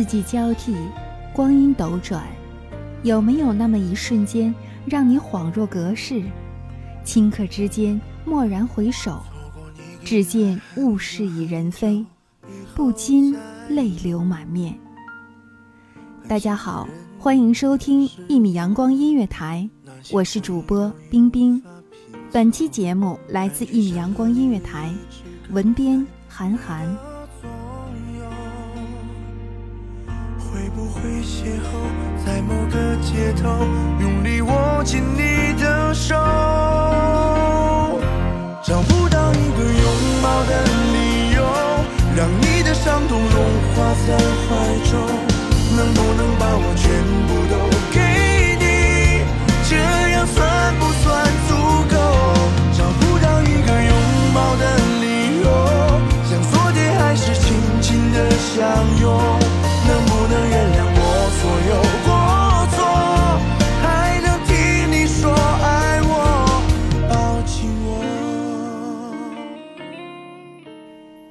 四季交替，光阴斗转，有没有那么一瞬间，让你恍若隔世？顷刻之间，蓦然回首，只见物是已人非，不禁泪流满面。大家好，欢迎收听一米阳光音乐台，我是主播冰冰。本期节目来自一米阳光音乐台，文编韩寒。邂逅在某个街头，用力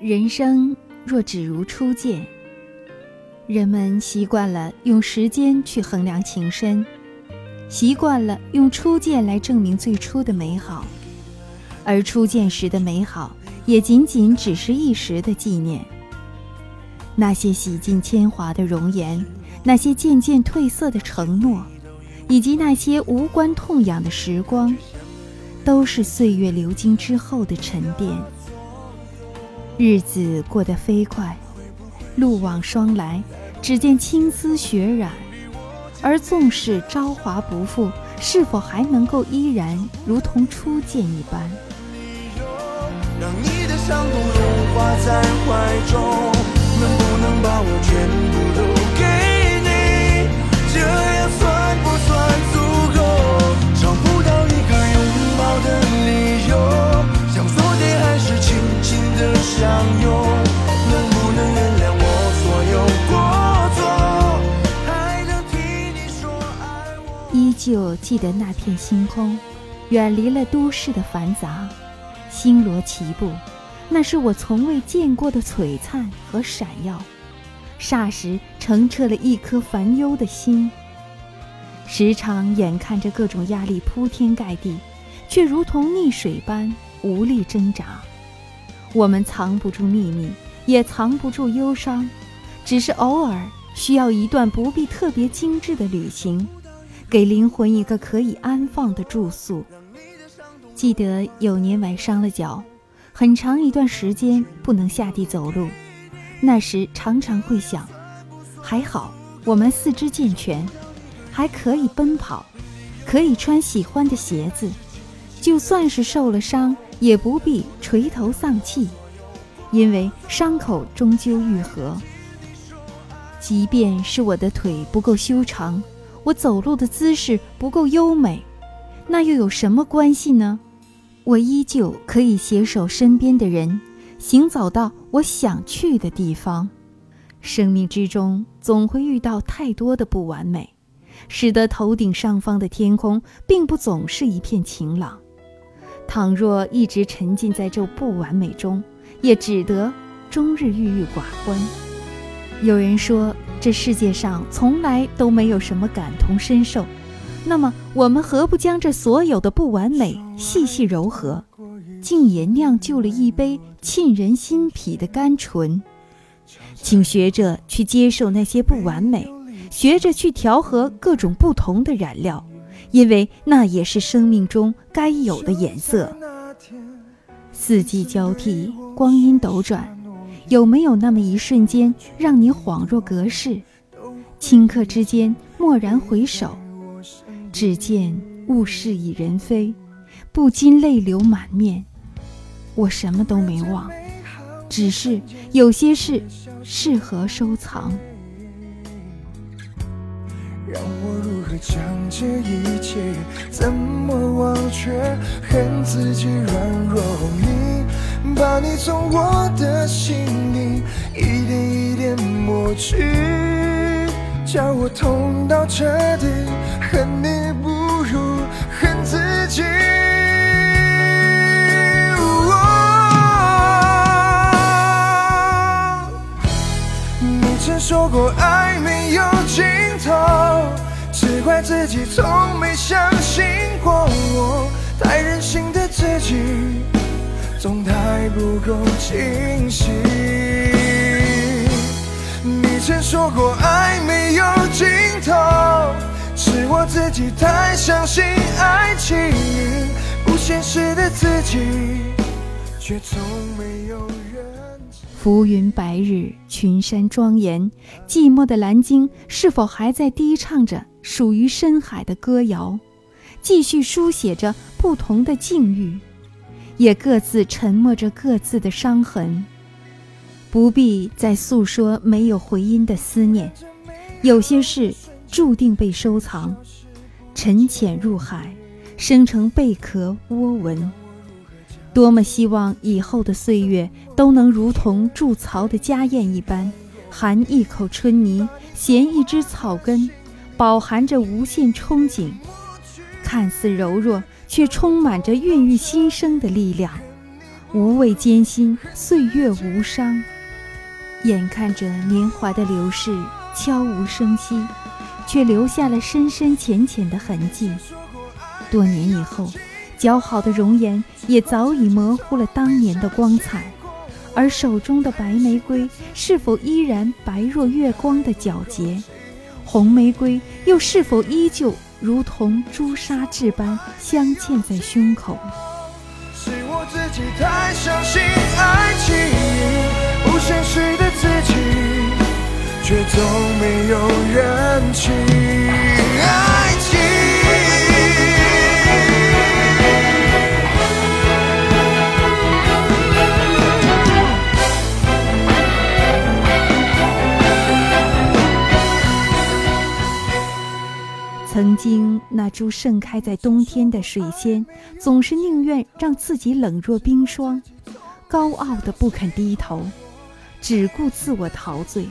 人生若只如初见，人们习惯了用时间去衡量情深，习惯了用初见来证明最初的美好，而初见时的美好也仅仅只是一时的纪念。那些洗尽铅华的容颜，那些渐渐褪色的承诺，以及那些无关痛痒的时光，都是岁月流经之后的沉淀。日子过得飞快，路往霜来，只见青丝雪染。而纵使朝华不复，是否还能够依然如同初见一般？让你的伤痛融化在怀中，旧记得那片星空，远离了都市的繁杂，星罗棋布，那是我从未见过的璀璨和闪耀，霎时澄澈了一颗烦忧的心。时常眼看着各种压力铺天盖地，却如同溺水般无力挣扎。我们藏不住秘密，也藏不住忧伤，只是偶尔需要一段不必特别精致的旅行，给灵魂一个可以安放的住宿。记得有年崴伤了脚，很长一段时间不能下地走路，那时常常会想，还好我们四肢健全。还可以奔跑，可以穿喜欢的鞋子，就算是受了伤，也不必垂头丧气，因为伤口终究愈合。即便是我的腿不够修长，我走路的姿势不够优美，那又有什么关系呢？我依旧可以携手身边的人，行走到我想去的地方。生命之中总会遇到太多的不完美。使得头顶上方的天空并不总是一片晴朗。倘若一直沉浸在这不完美中，也只得终日郁郁寡欢。有人说，这世界上从来都没有什么感同身受。那么，我们何不将这所有的不完美细细柔和，竟也酿就了一杯沁人心脾的甘醇？请学着去接受那些不完美。学着去调和各种不同的染料，因为那也是生命中该有的颜色。四季交替，光阴斗转，有没有那么一瞬间让你恍若隔世？顷刻之间，蓦然回首，只见物是已人非，不禁泪流满面。我什么都没忘，只是有些事适合收藏。让我如何将这一切怎么忘却？恨自己软弱，你把你从我的心里一点一点抹去，叫我痛到彻底，恨你不如恨自己。你曾说过爱没有尽头，只怪自己从没相信过我，太任性的自己，还不够清晰。你曾说过爱没有尽头，是我自己太相信爱情，不现实的自己，却从没有人。浮云白日，群山庄严，寂寞的蓝鲸是否还在低唱着属于深海的歌谣，继续书写着不同的境遇，也各自沉默着各自的伤痕。不必再诉说没有回音的思念，有些事注定被收藏，沉潜入海，生成贝壳涡纹。多么希望以后的岁月都能如同筑巢的家燕一般，含一口春泥，衔一枝草根，饱含着无限憧憬，看似柔弱，却充满着孕育新生的力量。无畏艰辛，岁月无伤。眼看着年华的流逝，悄无声息，却留下了深深浅浅的痕迹。多年以后。姣好的容颜也早已模糊了当年的光彩，而手中的白玫瑰是否依然白若月光的皎洁？红玫瑰又是否依旧如同朱砂痣般镶嵌在胸口？是我自己太相信爱情，不现实的自己，却总没有曾经那株盛开在冬天的水仙，总是宁愿让自己冷若冰霜，高傲的不肯低头，只顾自我陶醉。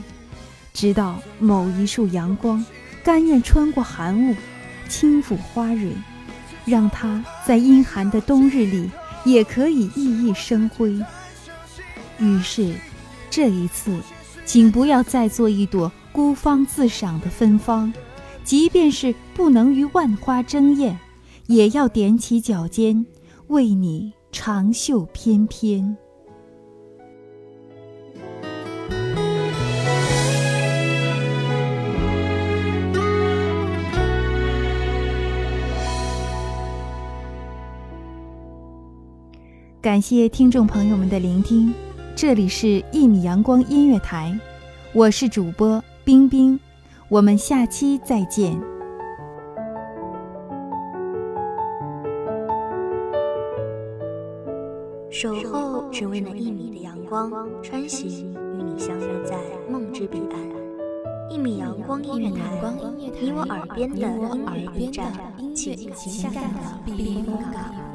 直到某一束阳光，甘愿穿过寒雾，轻抚花蕊，让它在阴寒的冬日里也可以熠熠生辉。于是，这一次，请不要再做一朵孤芳自赏的芬芳。即便是不能与万花争艳，也要踮起脚尖，为你长袖翩翩。感谢听众朋友们的聆听，这里是《一米阳光音乐台》，我是主播冰冰。我们下期再见。守候只为那一米的阳光，穿行与你相约在梦之彼岸。一米阳光音乐台，你我耳边的音乐驿站，请下载避风港。